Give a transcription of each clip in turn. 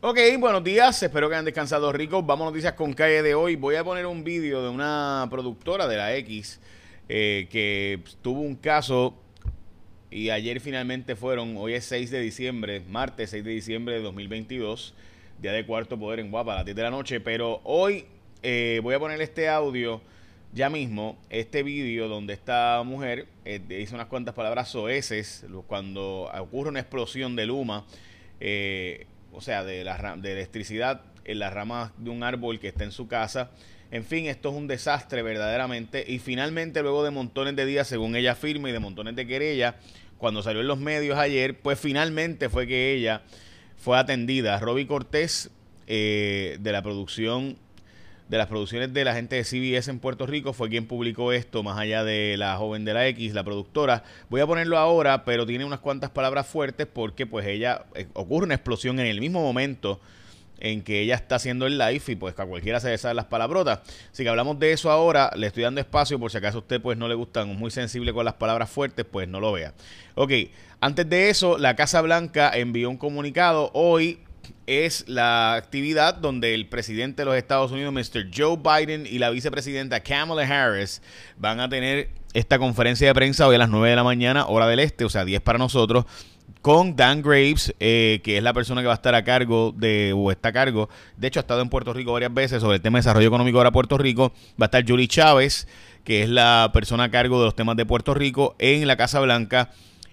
Ok, buenos días, espero que hayan descansado ricos. Vamos a noticias con calle de hoy. Voy a poner un vídeo de una productora de la X eh, que tuvo un caso y ayer finalmente fueron, hoy es 6 de diciembre, martes 6 de diciembre de 2022, día de cuarto poder en Guapa a las 10 de la noche, pero hoy eh, voy a poner este audio ya mismo, este vídeo donde esta mujer eh, dice unas cuantas palabras soeces cuando ocurre una explosión de luma. Eh, o sea, de, la, de electricidad en las ramas de un árbol que está en su casa. En fin, esto es un desastre verdaderamente. Y finalmente, luego de montones de días, según ella firma, y de montones de querellas, cuando salió en los medios ayer, pues finalmente fue que ella fue atendida. Robbie Cortés, eh, de la producción de las producciones de la gente de CBS en Puerto Rico fue quien publicó esto, más allá de la joven de la X, la productora. Voy a ponerlo ahora, pero tiene unas cuantas palabras fuertes porque pues ella eh, ocurre una explosión en el mismo momento en que ella está haciendo el live y pues a cualquiera se sabe las palabrotas. Así que hablamos de eso ahora, le estoy dando espacio por si acaso a usted pues no le gustan, muy sensible con las palabras fuertes, pues no lo vea. Ok, antes de eso, la Casa Blanca envió un comunicado hoy es la actividad donde el presidente de los Estados Unidos, Mr. Joe Biden, y la vicepresidenta Kamala Harris van a tener esta conferencia de prensa hoy a las 9 de la mañana, hora del este, o sea, 10 para nosotros, con Dan Graves, eh, que es la persona que va a estar a cargo de, o está a cargo, de hecho ha estado en Puerto Rico varias veces sobre el tema de desarrollo económico ahora Puerto Rico, va a estar Julie Chávez, que es la persona a cargo de los temas de Puerto Rico en la Casa Blanca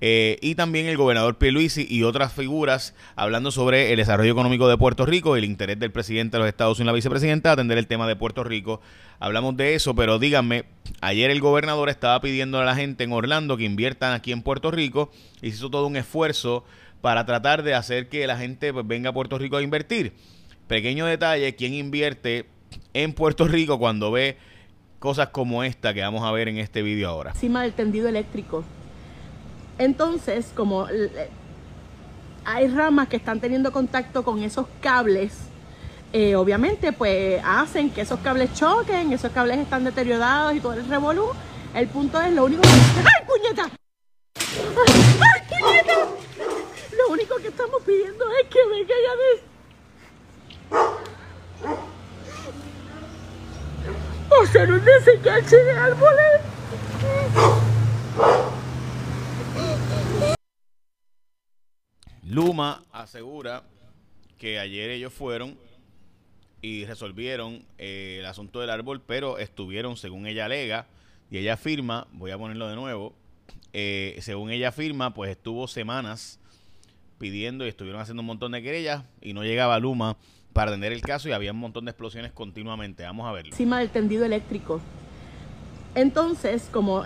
eh, y también el gobernador Pierluisi y otras figuras hablando sobre el desarrollo económico de Puerto Rico, el interés del presidente de los Estados Unidos y la vicepresidenta atender el tema de Puerto Rico. Hablamos de eso, pero díganme, ayer el gobernador estaba pidiendo a la gente en Orlando que inviertan aquí en Puerto Rico y se hizo todo un esfuerzo para tratar de hacer que la gente pues, venga a Puerto Rico a invertir. Pequeño detalle, ¿quién invierte en Puerto Rico cuando ve cosas como esta que vamos a ver en este vídeo ahora? Encima del tendido eléctrico entonces, como hay ramas que están teniendo contacto con esos cables, eh, obviamente pues hacen que esos cables choquen, esos cables están deteriorados y todo el revolú. El punto es lo único que... ¡Ay, puñeta! ¡Ay, puñeta! Lo único que estamos pidiendo es que venga ya de... O sea, no desenganche de árboles. Luma asegura que ayer ellos fueron y resolvieron eh, el asunto del árbol, pero estuvieron, según ella alega, y ella afirma, voy a ponerlo de nuevo, eh, según ella afirma, pues estuvo semanas pidiendo y estuvieron haciendo un montón de querellas y no llegaba Luma para atender el caso y había un montón de explosiones continuamente. Vamos a verlo. Encima del tendido eléctrico. Entonces, como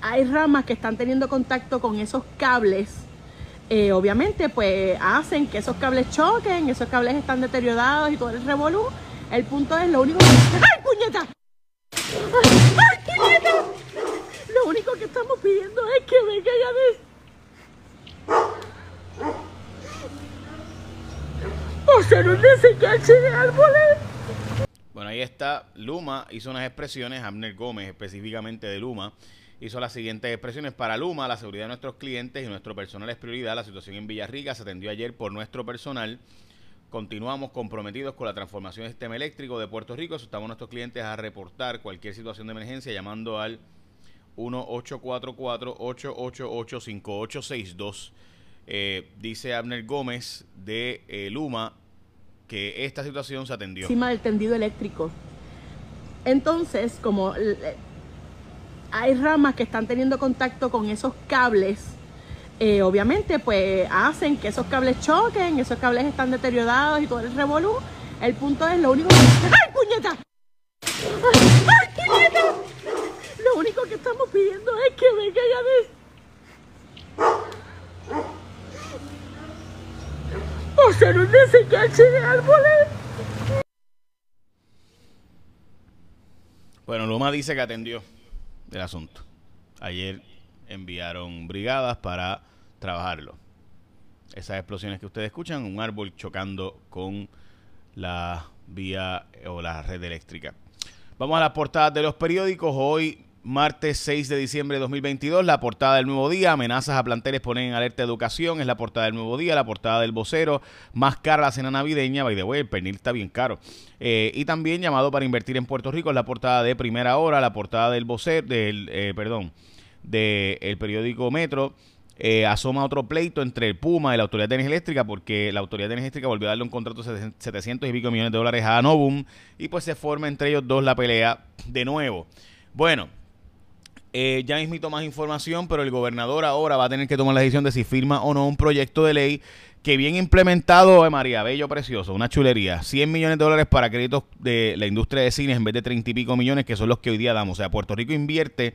hay ramas que están teniendo contacto con esos cables eh, obviamente pues hacen que esos cables choquen, esos cables están deteriorados y todo el revolú. El punto es lo único que... ¡Ay, puñeta! ¡Ay, puñeta! Lo único que estamos pidiendo es que venga ya de... O sea, no desenganche de árboles. Bueno, ahí está. Luma hizo unas expresiones, Abner Gómez específicamente de Luma, hizo las siguientes expresiones. Para Luma, la seguridad de nuestros clientes y nuestro personal es prioridad. La situación en Villarrica se atendió ayer por nuestro personal. Continuamos comprometidos con la transformación del sistema eléctrico de Puerto Rico. Asustamos a nuestros clientes a reportar cualquier situación de emergencia llamando al 1-844-888-5862. Eh, dice Abner Gómez de eh, Luma que esta situación se atendió. Encima del tendido eléctrico. Entonces, como hay ramas que están teniendo contacto con esos cables, eh, obviamente pues hacen que esos cables choquen, esos cables están deteriorados y todo el revolú. El punto es lo único que... ¡Ay, puñeta! ¡Ay, puñeta! Lo único que estamos pidiendo es que venga ya de... O sea, no desenganche de árboles. Bueno, Luma dice que atendió del asunto. Ayer enviaron brigadas para trabajarlo. Esas explosiones que ustedes escuchan, un árbol chocando con la vía o la red eléctrica. Vamos a las portadas de los periódicos. Hoy martes 6 de diciembre de 2022. La portada del nuevo día, amenazas a planteles ponen en alerta educación, es la portada del nuevo día, la portada del vocero, más cara la cena navideña, by the way, el pernil está bien caro. Eh, y también llamado para invertir en Puerto Rico, es la portada de primera hora, la portada del vocero, del, eh, perdón, del periódico Metro. Eh, asoma otro pleito entre el Puma y la Autoridad de Energía Eléctrica porque la Autoridad de Energía Eléctrica volvió a darle un contrato de 700 y pico millones de dólares a Novum y pues se forma entre ellos dos la pelea de nuevo. Bueno, eh, ya mismito más información, pero el gobernador ahora va a tener que tomar la decisión de si firma o no un proyecto de ley que bien implementado, de María, bello, precioso, una chulería. 100 millones de dólares para créditos de la industria de cines en vez de 30 y pico millones, que son los que hoy día damos. O sea, Puerto Rico invierte,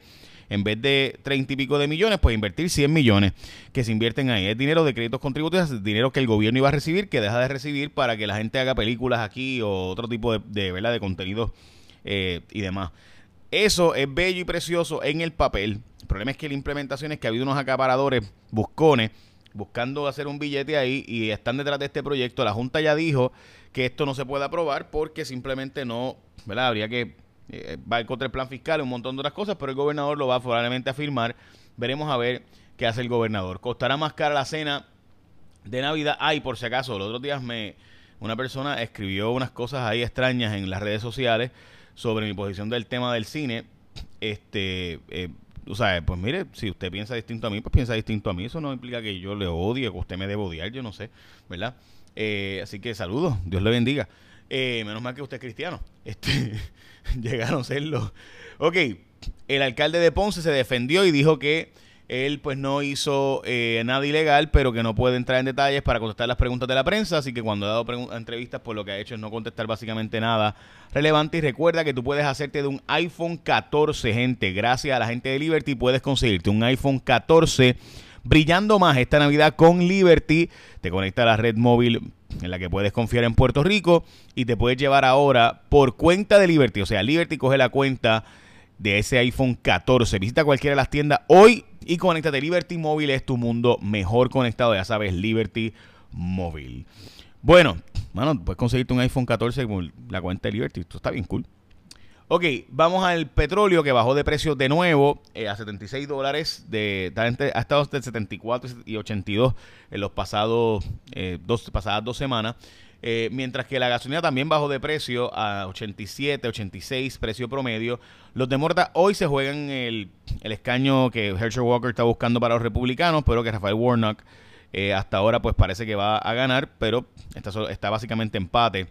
en vez de 30 y pico de millones, pues invertir 100 millones que se invierten ahí. Es dinero de créditos contributivos, dinero que el gobierno iba a recibir, que deja de recibir para que la gente haga películas aquí o otro tipo de, de, ¿verdad? de contenido eh, y demás. Eso es bello y precioso en el papel. El problema es que la implementación es que ha habido unos acaparadores buscones buscando hacer un billete ahí y están detrás de este proyecto. La Junta ya dijo que esto no se puede aprobar porque simplemente no, ¿verdad? Habría que eh, va contra el plan fiscal y un montón de otras cosas, pero el gobernador lo va probablemente a firmar. Veremos a ver qué hace el gobernador. Costará más cara la cena de Navidad. Ay, por si acaso, los otros días me una persona escribió unas cosas ahí extrañas en las redes sociales sobre mi posición del tema del cine, este, eh, o sea, pues mire, si usted piensa distinto a mí, pues piensa distinto a mí. Eso no implica que yo le odie, que usted me debe odiar, yo no sé, ¿verdad? Eh, así que saludos, Dios le bendiga. Eh, menos mal que usted es cristiano. Este, llegaron a serlo. Ok, el alcalde de Ponce se defendió y dijo que él pues no hizo eh, nada ilegal, pero que no puede entrar en detalles para contestar las preguntas de la prensa, así que cuando ha dado entrevistas, pues lo que ha hecho es no contestar básicamente nada relevante. Y recuerda que tú puedes hacerte de un iPhone 14, gente. Gracias a la gente de Liberty puedes conseguirte un iPhone 14 brillando más esta Navidad con Liberty. Te conecta a la red móvil en la que puedes confiar en Puerto Rico y te puedes llevar ahora por cuenta de Liberty. O sea, Liberty coge la cuenta de ese iPhone 14. Visita cualquiera de las tiendas hoy y conéctate. Liberty Móvil es tu mundo mejor conectado. Ya sabes, Liberty Móvil. Bueno, mano, puedes conseguirte un iPhone 14 con la cuenta de Liberty. Esto está bien cool. Ok, vamos al petróleo que bajó de precio de nuevo eh, a 76 dólares. De, ha estado de 74 y 82 en los pasados eh, dos, pasadas dos semanas. Eh, mientras que la gasolina también bajó de precio a 87, 86, precio promedio. Los demócratas hoy se juegan el, el escaño que Herschel Walker está buscando para los republicanos, pero que Rafael Warnock eh, hasta ahora pues parece que va a ganar, pero está, está básicamente empate.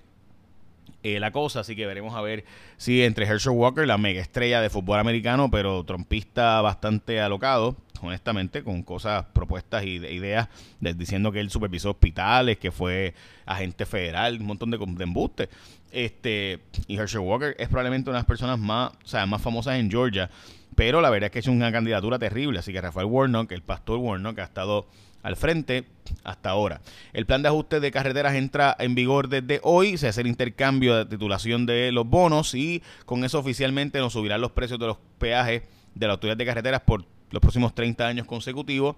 Eh, la cosa, así que veremos a ver si entre Herschel Walker, la mega estrella de fútbol americano, pero trompista bastante alocado, honestamente, con cosas, propuestas y ideas diciendo que él supervisó hospitales, que fue agente federal, un montón de, de embuste. Este, y Herschel Walker es probablemente una de las personas más, o sea, más famosas en Georgia, pero la verdad es que es una candidatura terrible, así que Rafael Warnock, el pastor Warnock, ha estado al frente hasta ahora. El plan de ajuste de carreteras entra en vigor desde hoy, se hace el intercambio de titulación de los bonos y con eso oficialmente nos subirán los precios de los peajes de la autoridad de carreteras por los próximos 30 años consecutivos.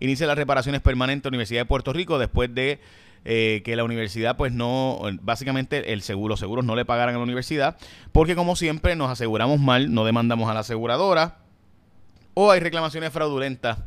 Inicia las reparaciones permanentes la Universidad de Puerto Rico después de eh, que la universidad pues no, básicamente el seguro, los seguros no le pagaran a la universidad, porque como siempre nos aseguramos mal, no demandamos a la aseguradora o hay reclamaciones fraudulentas.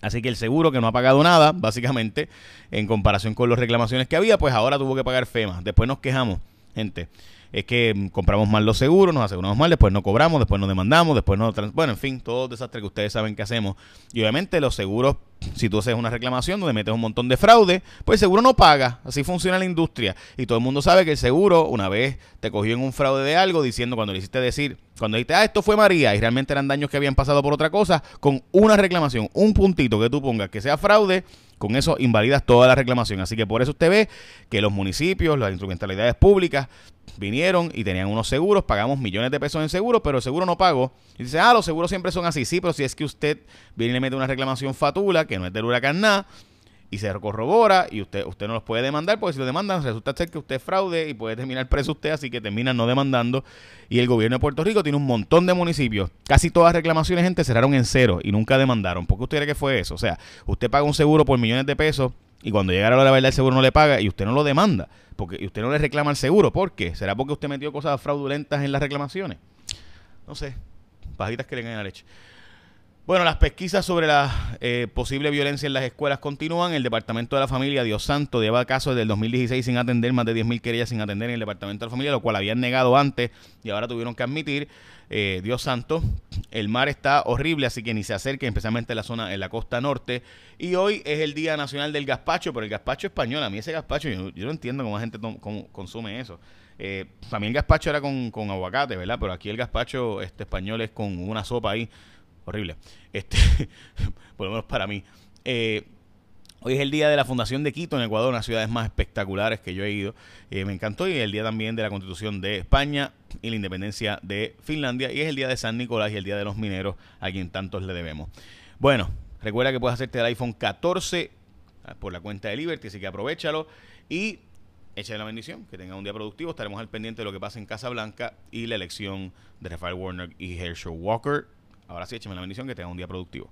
Así que el seguro que no ha pagado nada, básicamente, en comparación con las reclamaciones que había, pues ahora tuvo que pagar FEMA. Después nos quejamos, gente es que mm, compramos mal los seguros, nos aseguramos mal, después no cobramos, después no demandamos, después no... Bueno, en fin, todo desastre que ustedes saben que hacemos. Y obviamente los seguros, si tú haces una reclamación donde metes un montón de fraude, pues el seguro no paga. Así funciona la industria. Y todo el mundo sabe que el seguro, una vez te cogió en un fraude de algo, diciendo cuando le hiciste decir, cuando dijiste, ah, esto fue María, y realmente eran daños que habían pasado por otra cosa, con una reclamación, un puntito que tú pongas que sea fraude, con eso invalidas toda la reclamación. Así que por eso usted ve que los municipios, las instrumentalidades públicas, vinieron y tenían unos seguros, pagamos millones de pesos en seguros, pero el seguro no pagó. Y dice, ah, los seguros siempre son así. Sí, pero si es que usted viene y le mete una reclamación fatula, que no es del huracán nada, y se corrobora y usted usted no los puede demandar porque si lo demandan resulta ser que usted es fraude y puede terminar preso usted así que termina no demandando y el gobierno de Puerto Rico tiene un montón de municipios casi todas las reclamaciones gente cerraron en cero y nunca demandaron ¿por qué usted cree que fue eso? o sea usted paga un seguro por millones de pesos y cuando llega la verdad el seguro no le paga y usted no lo demanda porque y usted no le reclama el seguro ¿por qué? ¿será porque usted metió cosas fraudulentas en las reclamaciones? no sé pajitas que le caen la leche. Bueno, las pesquisas sobre la eh, posible violencia en las escuelas continúan. El Departamento de la Familia, Dios Santo, lleva casos desde el 2016 sin atender, más de 10.000 querellas sin atender en el Departamento de la Familia, lo cual habían negado antes y ahora tuvieron que admitir. Eh, Dios Santo, el mar está horrible, así que ni se acerquen, especialmente en la zona, en la costa norte. Y hoy es el Día Nacional del Gazpacho, pero el gazpacho español, a mí ese gazpacho, yo, no entiendo cómo la gente consume eso. Eh, mí el gazpacho era con, con, aguacate, ¿verdad? Pero aquí el gazpacho este, español es con una sopa ahí horrible. Este, por lo menos para mí. Eh, hoy es el día de la fundación de Quito en Ecuador, una de las ciudades más espectaculares que yo he ido. Eh, me encantó. Y es el día también de la constitución de España y la independencia de Finlandia. Y es el día de San Nicolás y el día de los mineros, a quien tantos le debemos. Bueno, recuerda que puedes hacerte el iPhone 14 ah, por la cuenta de Liberty, así que aprovechalo. Y échale la bendición, que tenga un día productivo. Estaremos al pendiente de lo que pasa en Casa Blanca y la elección de Rafael Warner y Herschel Walker. Ahora sí, écheme la bendición que tenga un día productivo.